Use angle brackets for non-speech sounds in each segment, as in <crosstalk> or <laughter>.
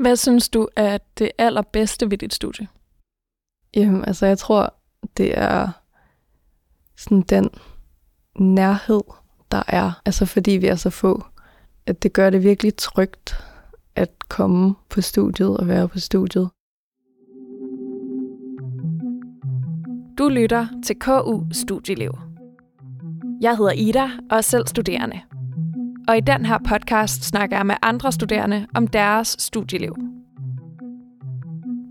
Hvad synes du er det allerbedste ved dit studie? Jamen, altså jeg tror, det er sådan den nærhed, der er. Altså fordi vi er så få, at det gør det virkelig trygt at komme på studiet og være på studiet. Du lytter til KU Studieliv. Jeg hedder Ida og er selv studerende. Og i den her podcast snakker jeg med andre studerende om deres studieliv.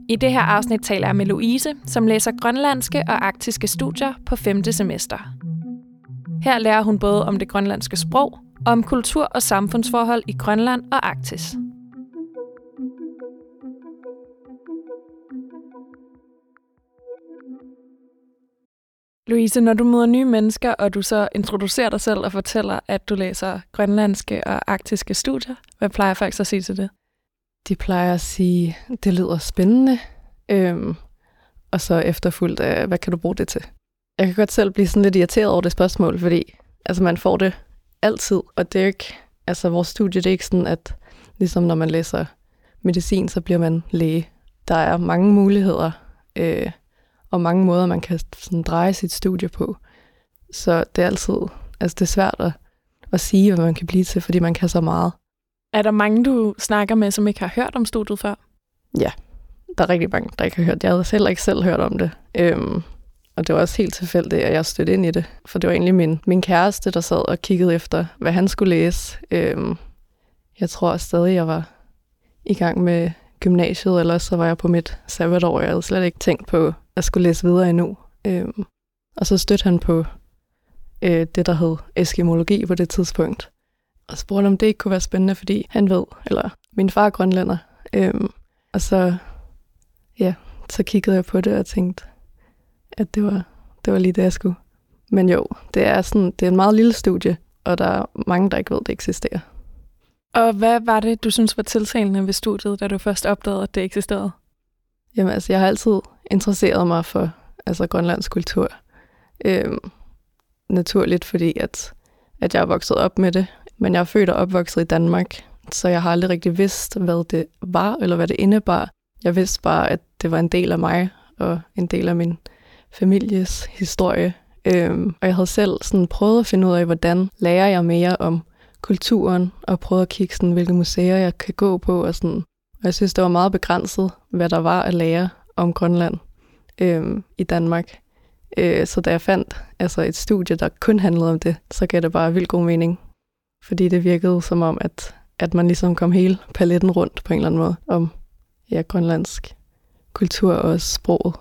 I det her afsnit taler jeg med Louise, som læser grønlandske og arktiske studier på 5. semester. Her lærer hun både om det grønlandske sprog og om kultur- og samfundsforhold i Grønland og Arktis. Louise, når du møder nye mennesker, og du så introducerer dig selv og fortæller, at du læser grønlandske og arktiske studier, hvad plejer folk så at sige til det? De plejer at sige, det lyder spændende, øhm, og så efterfulgt af, hvad kan du bruge det til? Jeg kan godt selv blive sådan lidt irriteret over det spørgsmål, fordi altså, man får det altid, og det er ikke, altså vores studie, det er ikke sådan, at ligesom når man læser medicin, så bliver man læge. Der er mange muligheder, øh, og mange måder, man kan sådan dreje sit studie på. Så det er altid, altså det er svært at, at sige, hvad man kan blive til, fordi man kan så meget. Er der mange, du snakker med, som ikke har hørt om studiet før? Ja, der er rigtig mange, der ikke har hørt. Jeg havde selv ikke selv hørt om det. Øhm, og det var også helt tilfældigt, at jeg stødte ind i det. For det var egentlig min, min kæreste, der sad og kiggede efter, hvad han skulle læse. Øhm, jeg tror stadig, jeg var i gang med gymnasiet, eller så var jeg på mit sabbatår. Jeg havde slet ikke tænkt på at skulle læse videre endnu. Øhm, og så stødte han på øh, det, der hed eskimologi på det tidspunkt. Og spurgte, om det ikke kunne være spændende, fordi han ved, eller min far er grønlænder. Øhm, og så, ja, så kiggede jeg på det og tænkte, at det var, det var lige det, jeg skulle. Men jo, det er, sådan, det er en meget lille studie, og der er mange, der ikke ved, at det eksisterer. Og hvad var det, du synes var tiltalende ved studiet, da du først opdagede, at det eksisterede? Jamen altså, jeg har altid interesseret mig for altså, grønlandsk kultur. Øhm, naturligt, fordi at, at jeg er vokset op med det. Men jeg er født og opvokset i Danmark, så jeg har aldrig rigtig vidst, hvad det var, eller hvad det indebar. Jeg vidste bare, at det var en del af mig, og en del af min families historie. Øhm, og jeg havde selv sådan prøvet at finde ud af, hvordan lærer jeg mere om kulturen, og prøvet at kigge, sådan, hvilke museer jeg kan gå på. Og, sådan. og jeg synes, det var meget begrænset, hvad der var at lære om Grønland øhm, i Danmark. Øh, så da jeg fandt altså et studie, der kun handlede om det, så gav det bare vildt god mening. Fordi det virkede som om, at, at man ligesom kom hele paletten rundt på en eller anden måde om ja, grønlandsk kultur og sproget.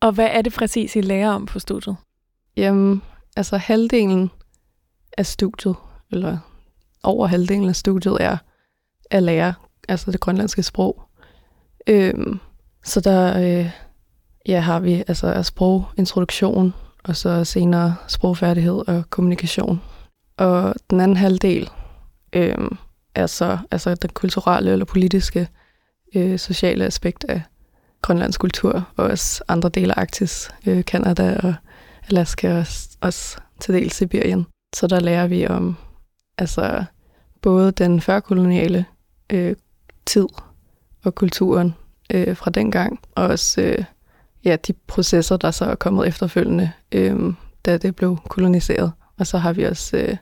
Og hvad er det præcis, I lærer om på studiet? Jamen, altså halvdelen af studiet, eller over halvdelen af studiet, er at lære altså det grønlandske sprog. Øhm, så der øh, ja, har vi altså sprogintroduktion, og så senere sprogfærdighed og kommunikation. Og den anden halvdel øh, er så altså den kulturelle eller politiske øh, sociale aspekt af grønlandsk kultur, og også andre dele af Arktis, øh, Kanada og Alaska og også til del Sibirien. Så der lærer vi om altså både den førkoloniale øh, tid og kulturen øh, fra dengang, og også øh, ja, de processer, der så er kommet efterfølgende, øh, da det blev koloniseret. Og så har vi også øh,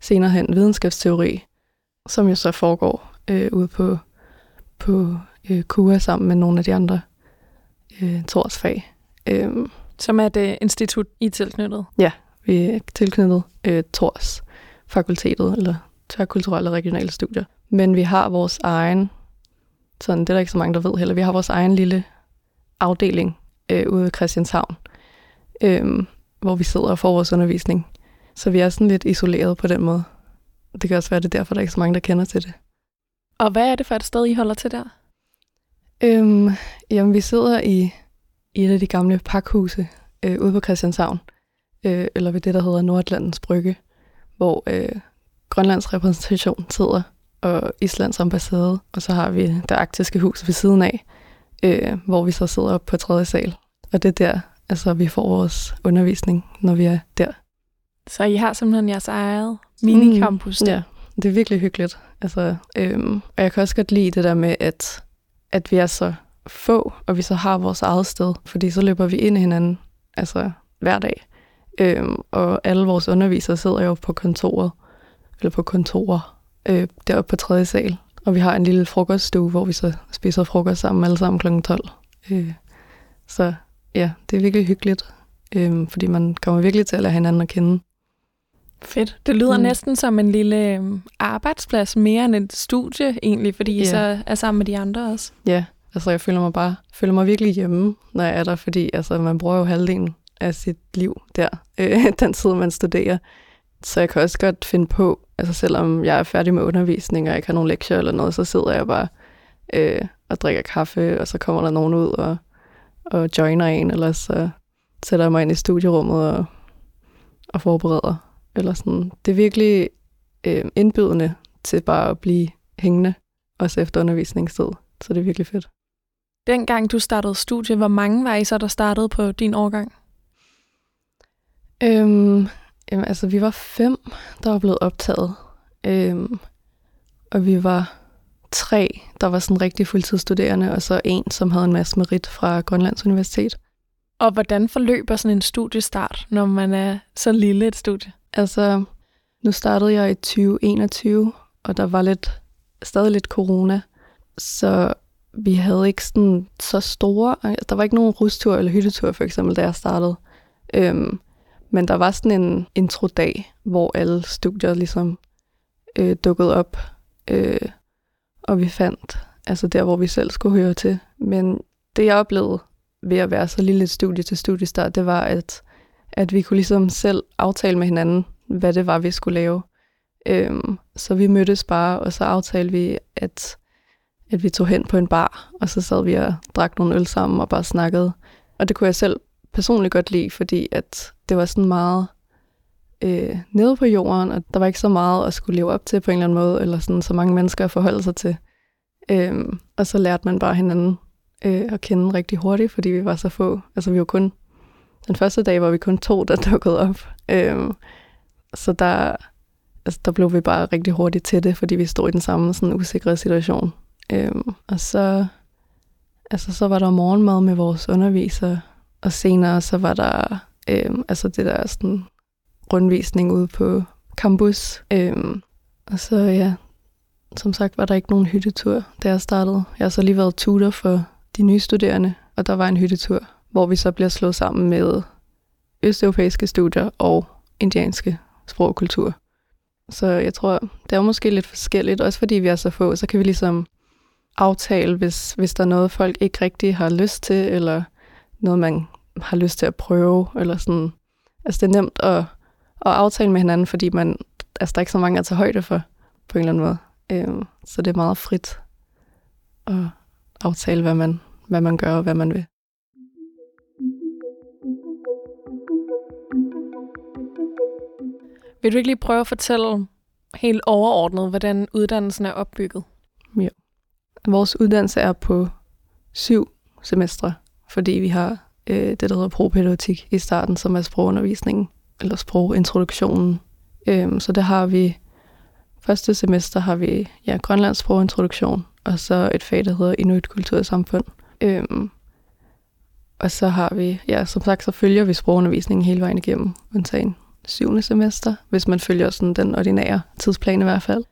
senere hen videnskabsteori, som jo så foregår øh, ude på, på øh, KUA sammen med nogle af de andre øh, torsfag. Øh, som er det institut, I tilknyttet? Ja, vi er tilknyttet øh, Tors fakultetet, eller tværkulturelle regionale studier. Men vi har vores egen, sådan, det er der ikke så mange, der ved heller, vi har vores egen lille afdeling øh, ude i Christianshavn, øh, hvor vi sidder og får vores undervisning. Så vi er sådan lidt isoleret på den måde. Det kan også være, det er derfor, der er ikke så mange, der kender til det. Og hvad er det for et sted, I holder til der? Øhm, jamen, vi sidder i, i et af de gamle pakhuse øh, ude på Christianshavn, øh, eller ved det, der hedder Nordlandens Brygge, hvor øh, Grønlands repræsentation sidder, og Islands ambassade, og så har vi det arktiske hus ved siden af, øh, hvor vi så sidder op på tredje sal. Og det er der, altså, vi får vores undervisning, når vi er der. Så I har simpelthen jeres eget minicampus? Mm, ja, det er virkelig hyggeligt. Altså, øhm, og jeg kan også godt lide det der med, at, at vi er så få, og vi så har vores eget sted, fordi så løber vi ind i hinanden altså, hver dag. Øhm, og alle vores undervisere sidder jo på kontoret, eller på kontorer, øh, deroppe på tredje sal. Og vi har en lille frokoststue, hvor vi så spiser frokost sammen alle sammen kl. 12. Øh, så ja, det er virkelig hyggeligt, øh, fordi man kommer virkelig til at lade hinanden at kende. Fedt. Det lyder mm. næsten som en lille øhm, arbejdsplads, mere end et studie egentlig, fordi yeah. I så er sammen med de andre også. Ja, altså jeg føler mig bare føler mig virkelig hjemme, når jeg er der, fordi altså, man bruger jo halvdelen af sit liv der, øh, <laughs> den tid, man studerer. Så jeg kan også godt finde på, altså selvom jeg er færdig med undervisning, og jeg ikke har nogen lektier eller noget, så sidder jeg bare øh, og drikker kaffe, og så kommer der nogen ud og, og joiner en, eller så sætter jeg mig ind i studierummet og, og forbereder eller sådan. Det er virkelig øh, indbydende til bare at blive hængende, også efter undervisningstid. Så det er virkelig fedt. Dengang du startede studie, hvor mange var I så, der startede på din årgang? Øhm, jamen, altså, vi var fem, der var blevet optaget. Øhm, og vi var tre, der var sådan rigtig fuldtidsstuderende, og så en, som havde en masse merit fra Grønlands Universitet. Og hvordan forløber sådan en studiestart, når man er så lille et studie? Altså, nu startede jeg i 2021, og der var lidt, stadig lidt corona, så vi havde ikke sådan så store, altså, der var ikke nogen rustur eller hyttetur for eksempel, da jeg startede. Øhm, men der var sådan en introdag, hvor alle studier ligesom øh, dukkede op, øh, og vi fandt, altså der, hvor vi selv skulle høre til. Men det, jeg oplevede ved at være så lille et studie til studiestart, det var, at at vi kunne ligesom selv aftale med hinanden, hvad det var, vi skulle lave. Øhm, så vi mødtes bare, og så aftalte vi, at, at vi tog hen på en bar, og så sad vi og drak nogle øl sammen og bare snakkede. Og det kunne jeg selv personligt godt lide, fordi at det var sådan meget øh, nede på jorden, og der var ikke så meget at skulle leve op til på en eller anden måde, eller sådan så mange mennesker at forholde sig til. Øh, og så lærte man bare hinanden øh, at kende rigtig hurtigt, fordi vi var så få. Altså vi var kun den første dag var vi kun to, der <laughs> dukkede op. Øh, så der, altså, der blev vi bare rigtig hurtigt til det, fordi vi stod i den samme sådan, usikre situation. Øh, og så, altså, så var der morgenmad med vores underviser, og senere så var der øh, altså det der sådan, rundvisning ude på campus. Øh, og så ja, som sagt var der ikke nogen hyttetur, da jeg startede. Jeg har så lige været tutor for de nye studerende, og der var en hyttetur hvor vi så bliver slået sammen med østeuropæiske studier og indianske sprog og kultur. Så jeg tror, det er måske lidt forskelligt, også fordi vi er så få, så kan vi ligesom aftale, hvis, hvis der er noget, folk ikke rigtig har lyst til, eller noget, man har lyst til at prøve, eller sådan. Altså det er nemt at, at aftale med hinanden, fordi man, altså der er ikke så mange at tage højde for, på en eller anden måde. Øhm, så det er meget frit at aftale, hvad man, hvad man gør og hvad man vil. Vil du ikke lige prøve at fortælle helt overordnet, hvordan uddannelsen er opbygget? Ja. Vores uddannelse er på syv semestre, fordi vi har øh, det, der hedder propædagogik i starten, som er sprogundervisningen, eller sprogintroduktionen. Øhm, så det har vi, første semester har vi ja, Grønlands sprogintroduktion, og så et fag, der hedder Inuit Kultur og Samfund. Øhm, og så har vi, ja, som sagt, så følger vi sprogundervisningen hele vejen igennem, undtagen syvende semester, hvis man følger sådan den ordinære tidsplan i hvert fald.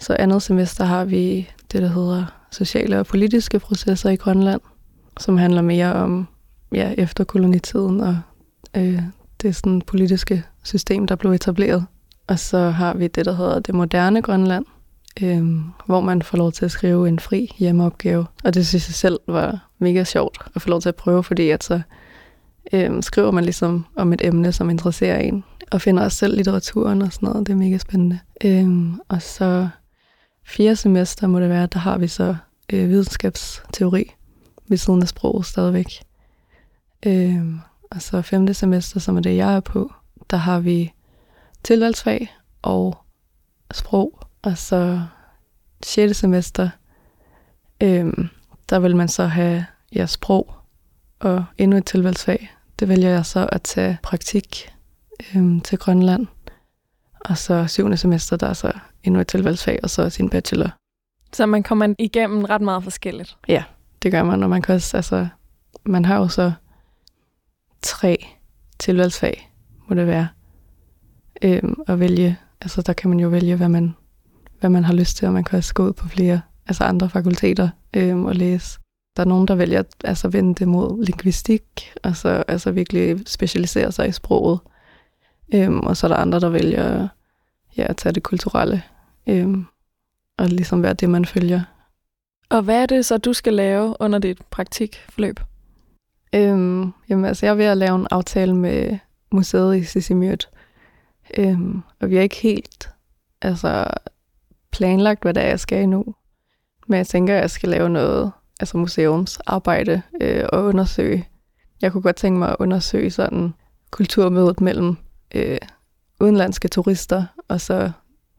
Så andet semester har vi det, der hedder sociale og politiske processer i Grønland, som handler mere om ja, efter kolonitiden og øh, det sådan politiske system, der blev etableret. Og så har vi det, der hedder det moderne Grønland, øh, hvor man får lov til at skrive en fri hjemmeopgave. Og det synes jeg selv var mega sjovt at få lov til at prøve, fordi at så øh, skriver man ligesom om et emne, som interesserer en og finder også selv litteraturen og sådan noget. Det er mega spændende. Øh, og så fjerde semester må det være, der har vi så øh, videnskabsteori ved siden af sproget stadigvæk. Øhm, og så femte semester, som er det, jeg er på, der har vi tilvalgsfag og sprog. Og så sjette semester, øhm, der vil man så have ja, sprog og endnu et tilvalgsfag. Det vælger jeg så at tage praktik øhm, til Grønland. Og så syvende semester, der er så endnu et tilvalgsfag, og så sin bachelor. Så man kommer igennem ret meget forskelligt. Det gør man, og man kan også, altså, man har jo så tre tilvalgsfag, må det være, øhm, at vælge. Altså, der kan man jo vælge, hvad man, hvad man har lyst til, og man kan også gå ud på flere, altså andre fakulteter øhm, og læse. Der er nogen, der vælger altså, at altså, vende det mod lingvistik, og så altså virkelig specialisere sig i sproget. Øhm, og så er der andre, der vælger ja, at tage det kulturelle, øhm, og ligesom være det, man følger. Og hvad er det så, du skal lave under dit praktikforløb? Øhm, jamen, altså, jeg er ved at lave en aftale med museet i Sissimyrt. Øhm, og vi har ikke helt altså, planlagt, hvad det er, jeg skal endnu. Men jeg tænker, at jeg skal lave noget altså museumsarbejde øh, og undersøge. Jeg kunne godt tænke mig at undersøge sådan kulturmødet mellem øh, udenlandske turister og så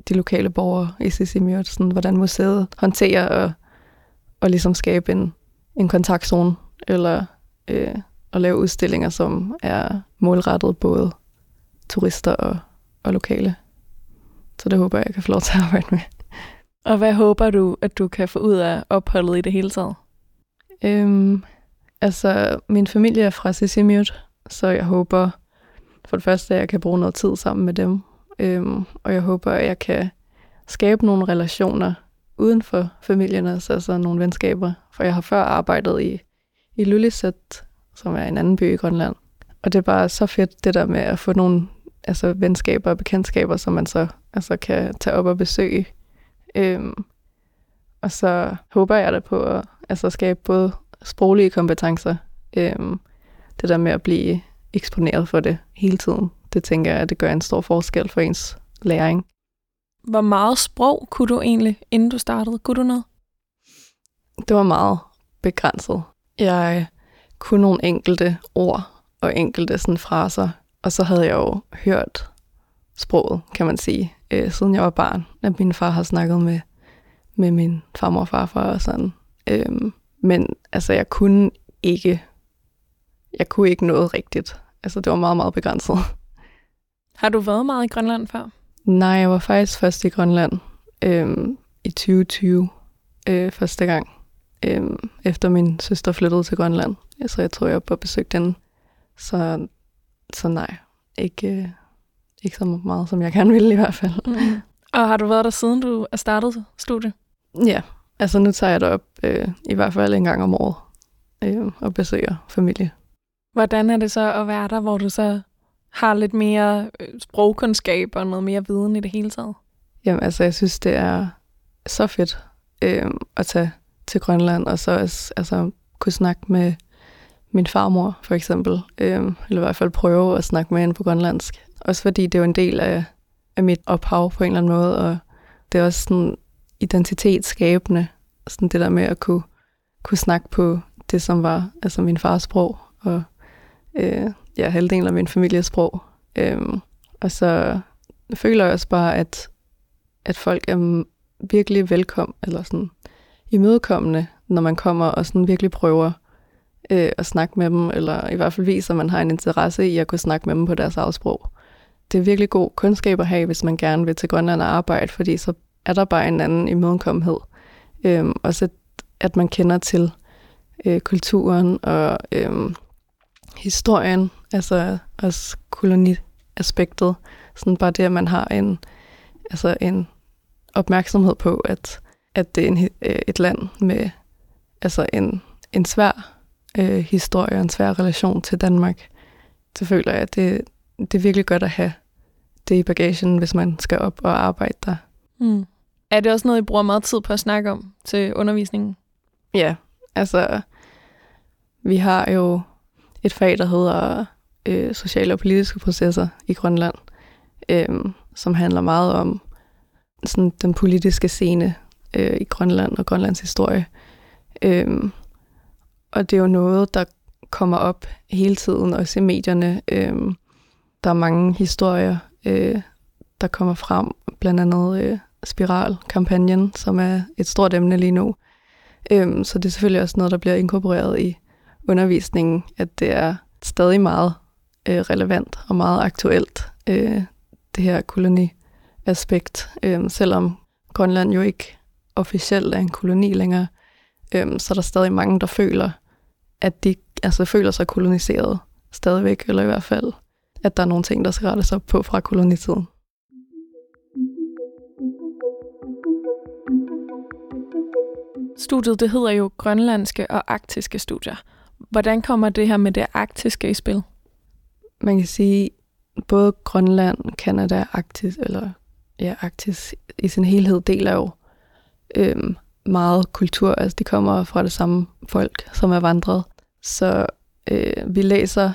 de lokale borgere i Sissimyrt. Sådan, hvordan museet håndterer og, og ligesom skabe en, en kontaktzone eller øh, at lave udstillinger, som er målrettet både turister og, og lokale. Så det håber jeg, jeg kan få lov til at arbejde med. Og hvad håber du, at du kan få ud af opholdet i det hele taget? Øhm, altså, min familie er fra Sissimyrt, så jeg håber for det første, at jeg kan bruge noget tid sammen med dem. Øhm, og jeg håber, at jeg kan skabe nogle relationer uden for familien, også, altså nogle venskaber. For jeg har før arbejdet i, i Lulisat, som er en anden by i Grønland. Og det er bare så fedt, det der med at få nogle altså, venskaber og bekendtskaber, som man så altså, kan tage op og besøge. Øhm, og så håber jeg da på at altså, skabe både sproglige kompetencer, øhm, det der med at blive eksponeret for det hele tiden. Det tænker jeg, at det gør en stor forskel for ens læring. Hvor meget sprog kunne du egentlig, inden du startede? Kunne du noget? Det var meget begrænset. Jeg kunne nogle enkelte ord og enkelte sådan fraser, og så havde jeg jo hørt sproget, kan man sige, øh, siden jeg var barn, at min far har snakket med, med min farmor og farfar og sådan. Øhm, men altså, jeg kunne ikke, jeg kunne ikke noget rigtigt. Altså, det var meget, meget begrænset. Har du været meget i Grønland før? Nej, jeg var faktisk først i Grønland øhm, i 2020 øh, første gang, øhm, efter min søster flyttede til Grønland. Så jeg tror, jeg var på besøg den. Så, så nej, ikke, øh, ikke så meget, som jeg gerne ville i hvert fald. Mm. Og har du været der siden du er startet studie? Ja, altså nu tager jeg derop øh, i hvert fald en gang om året øh, og besøger familie. Hvordan er det så at være der, hvor du så har lidt mere øh, sprogkundskab og noget mere viden i det hele taget? Jamen altså, jeg synes, det er så fedt øh, at tage til Grønland, og så også, altså, kunne snakke med min farmor, for eksempel. Øh, eller i hvert fald prøve at snakke med hende på grønlandsk. Også fordi det er jo en del af, af mit ophav på en eller anden måde, og det er også sådan identitetsskabende, sådan det der med at kunne, kunne snakke på det, som var altså min fars sprog, og øh, ja, halvdelen af min families sprog. Øhm, og så føler jeg også bare, at, at folk er virkelig velkommen, eller sådan imødekommende, når man kommer og sådan virkelig prøver øh, at snakke med dem, eller i hvert fald viser, at man har en interesse i at kunne snakke med dem på deres eget sprog. Det er virkelig god kundskab at have, hvis man gerne vil til Grønland og arbejde, fordi så er der bare en anden imødekommenhed. Øhm, også at, at man kender til øh, kulturen og øh, historien, altså også koloniaspektet. Sådan bare det, at man har en, altså en opmærksomhed på, at, at det er en, øh, et land med altså en, en svær øh, historie og en svær relation til Danmark. Så føler jeg, at det, det er virkelig godt at have det i bagagen, hvis man skal op og arbejde der. Mm. Er det også noget, I bruger meget tid på at snakke om til undervisningen? Ja, altså vi har jo et fag, der hedder øh, sociale og politiske processer i Grønland, øh, som handler meget om sådan, den politiske scene øh, i Grønland og Grønlands historie. Øh, og det er jo noget, der kommer op hele tiden, også i medierne. Øh, der er mange historier, øh, der kommer frem, blandt andet øh, Spiral-kampagnen, som er et stort emne lige nu. Øhm, så det er selvfølgelig også noget, der bliver inkorporeret i undervisningen, at det er stadig meget øh, relevant og meget aktuelt, øh, det her koloni aspekt. Øhm, selvom Grønland jo ikke officielt er en koloni længere, øh, så er der stadig mange, der føler, at de altså, føler sig koloniseret stadigvæk, eller i hvert fald, at der er nogle ting, der skal rettes op på fra kolonitiden. Studiet det hedder jo grønlandske og arktiske studier. Hvordan kommer det her med det arktiske i spil? Man kan sige, både Grønland, Kanada, Arktis, eller ja, Arktis i sin helhed deler jo øhm, meget kultur. Altså, de kommer fra det samme folk, som er vandret. Så øh, vi læser,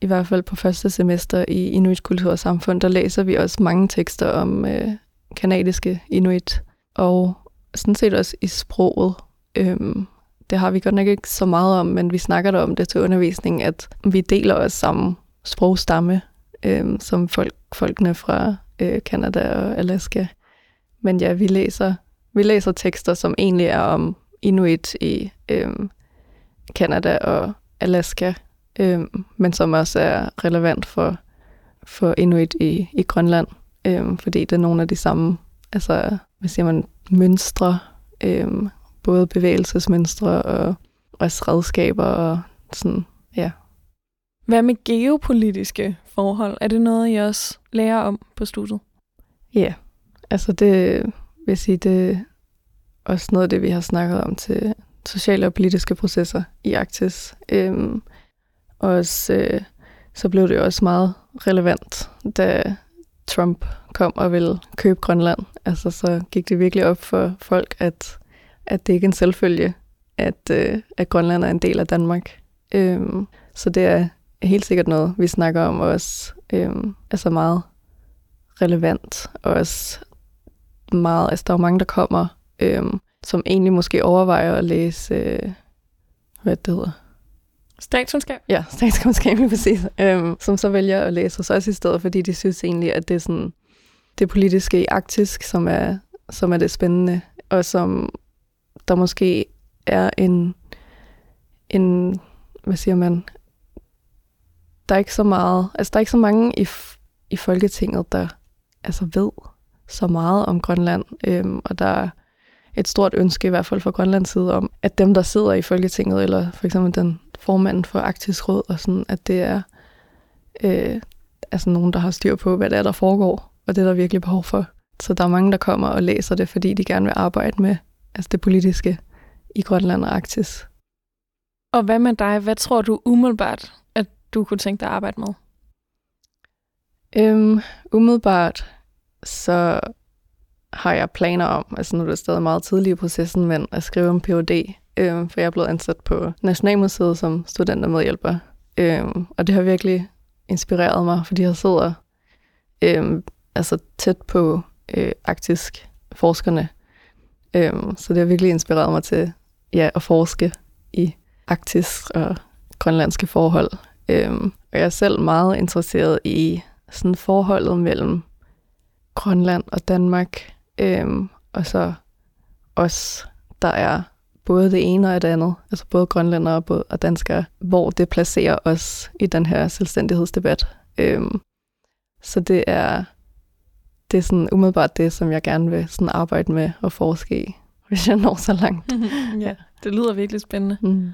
i hvert fald på første semester i Inuit Kultur og Samfund, der læser vi også mange tekster om øh, kanadiske Inuit, og sådan set også i sproget. Øhm, det har vi godt nok ikke så meget om, men vi snakker der om det til undervisning, at vi deler os samme sprogstamme, øh, som folk, folkene fra øh, Canada og Alaska. Men ja, vi læser, vi læser tekster, som egentlig er om Inuit i øhm, Canada og Alaska, øh, men som også er relevant for, for Inuit i, i Grønland, øh, fordi det er nogle af de samme, altså, hvad siger man, mønstre, øh, både bevægelsesmønstre og også redskaber og sådan, ja. Hvad med geopolitiske forhold? Er det noget, I også lærer om på studiet? Ja, altså det vil jeg sige, det er også noget af det, vi har snakket om til sociale og politiske processer i Arktis. Øhm, og også, øh, så blev det jo også meget relevant, da Trump kom og ville købe Grønland. Altså så gik det virkelig op for folk, at, at det ikke er en selvfølge, at, øh, at Grønland er en del af Danmark. Øhm, så det er helt sikkert noget, vi snakker om også. Øhm, altså meget relevant, og også meget, altså der er mange, der kommer, øhm, som egentlig måske overvejer at læse, øh, hvad det hedder, Statskundskab? Ja, statskundskab lige præcis. Øhm, som så vælger at læse hos os i stedet, fordi de synes egentlig, at det er sådan det politiske i Arktisk, som er, som er det spændende, og som der måske er en, en hvad siger man, der er ikke så meget, altså der er ikke så mange i, i Folketinget, der altså ved så meget om Grønland, øhm, og der er et stort ønske, i hvert fald fra Grønlands side, om, at dem, der sidder i Folketinget, eller for eksempel den formanden for Arktisk Råd, og sådan, at det er øh, altså nogen, der har styr på, hvad det er, der foregår, og det er der virkelig behov for. Så der er mange, der kommer og læser det, fordi de gerne vil arbejde med altså det politiske i Grønland og Arktis. Og hvad med dig? Hvad tror du umiddelbart, at du kunne tænke dig at arbejde med? Øhm, umiddelbart, så har jeg planer om, altså nu er det stadig meget tidligt i processen, men at skrive en Ph.D., øh, for jeg er blevet ansat på Nationalmuseet som studentermedhjælper. og og det har virkelig inspireret mig, fordi jeg sidder øh, altså tæt på øh, arktisk forskerne. Øh, så det har virkelig inspireret mig til ja, at forske i arktisk og grønlandske forhold. Øh, og jeg er selv meget interesseret i sådan forholdet mellem Grønland og Danmark, øhm, og så os, der er både det ene og det andet, altså både grønlændere og, både, og danskere, hvor det placerer os i den her selvstændighedsdebat. Øhm, så det er, det er sådan umiddelbart det, som jeg gerne vil sådan arbejde med og forske i, <laughs> hvis jeg når så langt. <laughs> ja, det lyder virkelig spændende. Mm.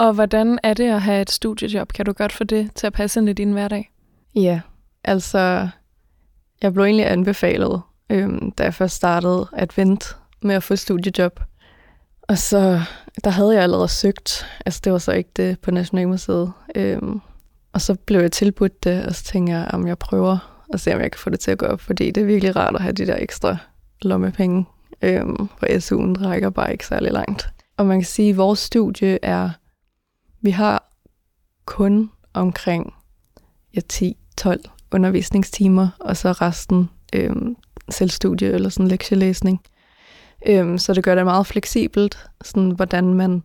Og hvordan er det at have et studiejob? Kan du godt få det til at passe ind i din hverdag? Ja, altså jeg blev egentlig anbefalet, øhm, da jeg først startede at vente med at få studiejob. Og så, der havde jeg allerede søgt, altså det var så ikke det på Nationalmuseet. Øhm, og så blev jeg tilbudt det, og så tænkte jeg, om jeg prøver at se, om jeg kan få det til at gå op, fordi det er virkelig rart at have de der ekstra lommepenge, øhm, for SU'en rækker bare ikke særlig langt. Og man kan sige, at vores studie er, vi har kun omkring ja, 10-12 undervisningstimer, og så resten øhm, selvstudie eller sådan lektielæsning. Øhm, så det gør det meget fleksibelt, sådan hvordan man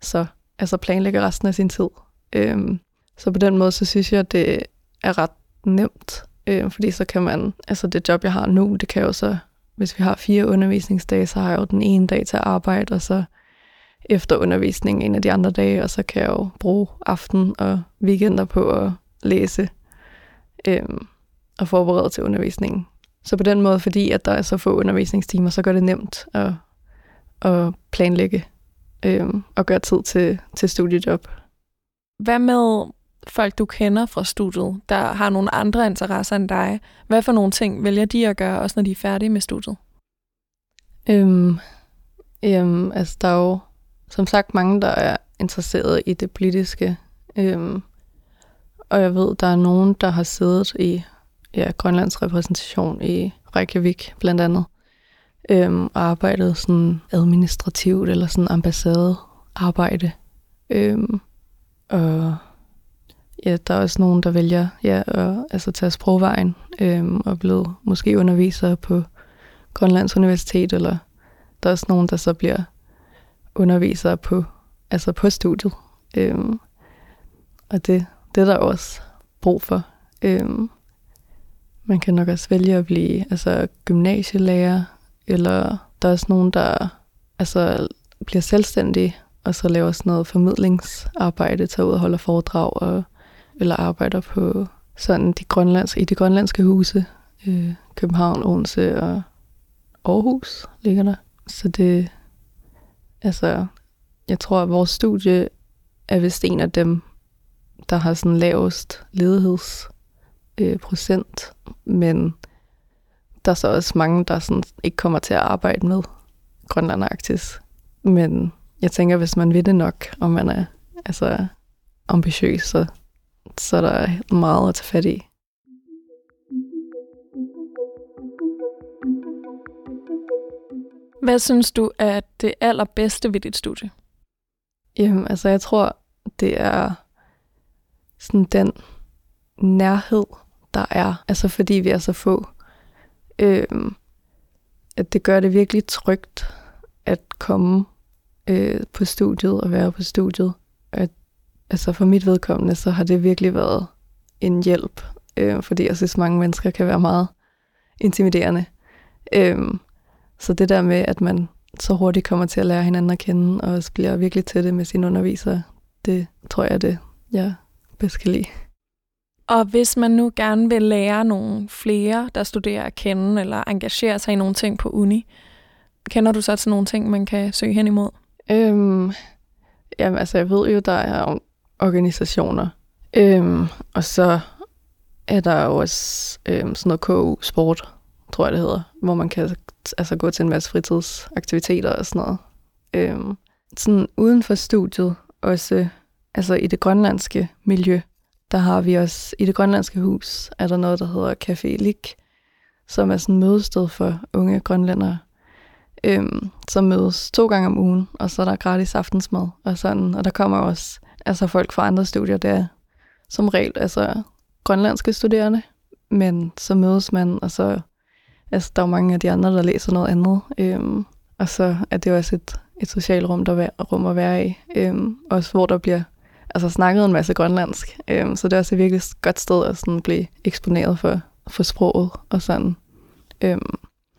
så altså planlægger resten af sin tid. Øhm, så på den måde, så synes jeg, at det er ret nemt, øhm, fordi så kan man, altså det job, jeg har nu, det kan jo så, hvis vi har fire undervisningsdage, så har jeg jo den ene dag til at arbejde, og så efter undervisning en af de andre dage, og så kan jeg jo bruge aften og weekender på at læse øhm, og forberede til undervisningen. så på den måde, fordi at der er så få undervisningstimer, så gør det nemt at, at planlægge øhm, og gøre tid til, til studiejob. Hvad med folk, du kender fra studiet, der har nogle andre interesser end dig? Hvad for nogle ting vælger de at gøre, også når de er færdige med studiet? Øhm, øhm, altså, der er jo som sagt mange, der er interesseret i det politiske. Øhm, og jeg ved, der er nogen, der har siddet i ja, Grønlands repræsentation i Reykjavik blandt andet, øhm, og arbejdet sådan administrativt eller sådan ambassadearbejde. Øhm, og ja, der er også nogen, der vælger ja, at altså, tage sprogvejen øhm, og blive måske underviser på Grønlands Universitet, eller der er også nogen, der så bliver undervisere på, altså på studiet. Øhm, og det, det er der også brug for. Øhm, man kan nok også vælge at blive altså, gymnasielærer, eller der er også nogen, der altså, bliver selvstændige, og så laver sådan noget formidlingsarbejde, tager ud og holder foredrag, og, eller arbejder på sådan de grønlandske, i de grønlandske huse. Øh, København, Odense og Aarhus ligger der. Så det, altså, jeg tror, at vores studie er vist en af dem, der har sådan lavest ledighedsprocent, øh, men der er så også mange, der sådan ikke kommer til at arbejde med Grønland og Arktis. Men jeg tænker, hvis man vil det nok, og man er altså ambitiøs, så, så er der meget at tage fat i. Hvad synes du er det allerbedste ved dit studie? Jamen, altså jeg tror, det er sådan den nærhed, der er. Altså fordi vi er så få. Øhm, at det gør det virkelig trygt at komme øh, på studiet og være på studiet. At, altså for mit vedkommende, så har det virkelig været en hjælp. Øh, fordi jeg synes, mange mennesker kan være meget intimiderende. Øhm, så det der med, at man så hurtigt kommer til at lære hinanden at kende, og også bliver virkelig til det med sine undervisere, det tror jeg er det, jeg bedst kan lide. Og hvis man nu gerne vil lære nogle flere, der studerer at kende, eller engagere sig i nogle ting på uni, kender du så til nogle ting, man kan søge hen imod? Øhm, jamen, altså, jeg ved jo, der er organisationer, øhm, og så er der også øhm, sådan noget KU-sport, tror jeg det hedder, hvor man kan altså, gå til en masse fritidsaktiviteter og sådan noget. Øhm, sådan uden for studiet, også altså i det grønlandske miljø, der har vi også, i det grønlandske hus, er der noget, der hedder Café Lik, som er sådan mødested for unge grønlændere, øhm, som mødes to gange om ugen, og så er der gratis aftensmad og sådan, og der kommer også altså folk fra andre studier, der som regel altså grønlandske studerende, men så mødes man, og så Altså, der er mange af de andre, der læser noget andet. Øhm, og så er det også et, et socialt rum, der vær, rum at være i. Øhm, også hvor der bliver altså, snakket en masse grønlandsk. Øhm, så det er også et virkelig godt sted at sådan, blive eksponeret for, for sproget og sådan. Øhm,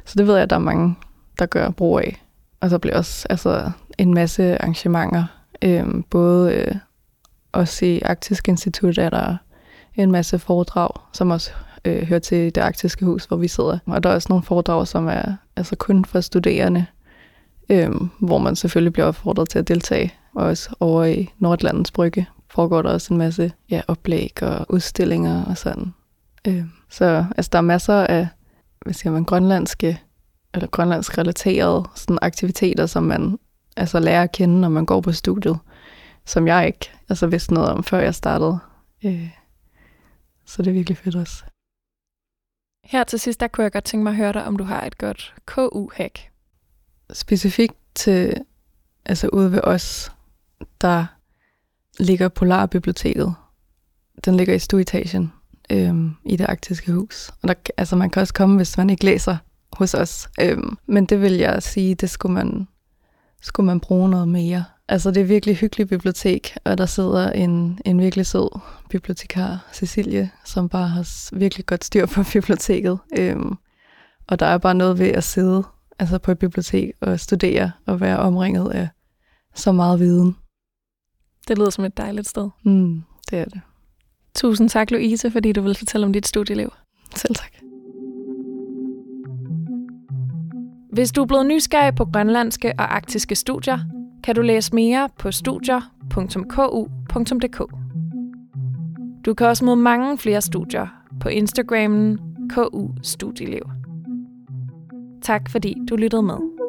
så det ved jeg, at der er mange, der gør brug af. Og så bliver også altså, en masse arrangementer. Øhm, både øh, også i Arktisk Institut er der en masse foredrag, som også øh, hører til det arktiske hus, hvor vi sidder. Og der er også nogle foredrag, som er altså kun for studerende, øh, hvor man selvfølgelig bliver opfordret til at deltage. Og også over i Nordlandens Brygge foregår der også en masse ja, oplæg og udstillinger og sådan. Øh, så altså, der er masser af hvad siger man, grønlandske eller grønlandsk relaterede sådan aktiviteter, som man altså lærer at kende, når man går på studiet, som jeg ikke altså vidste noget om, før jeg startede. Øh, så det er virkelig fedt også. Her til sidst, der kunne jeg godt tænke mig at høre dig, om du har et godt KU-hack. Specifikt til, altså ude ved os, der ligger Polarbiblioteket. Den ligger i stueetagen øhm, i det arktiske hus. Og der, altså man kan også komme, hvis man ikke læser hos os. Øhm, men det vil jeg sige, det skulle man, skulle man bruge noget mere. Altså, det er virkelig hyggeligt bibliotek, og der sidder en, en virkelig sød bibliotekar, Cecilie, som bare har virkelig godt styr på <laughs> biblioteket. Øhm, og der er bare noget ved at sidde altså på et bibliotek og studere og være omringet af så meget viden. Det lyder som et dejligt sted. Mm, det er det. Tusind tak, Louise, fordi du vil fortælle om dit studieliv. Selv tak. Hvis du er blevet nysgerrig på grønlandske og arktiske studier, kan du læse mere på studier.ku.dk. Du kan også møde mange flere studier på Instagrammen KU Studieliv. Tak fordi du lyttede med.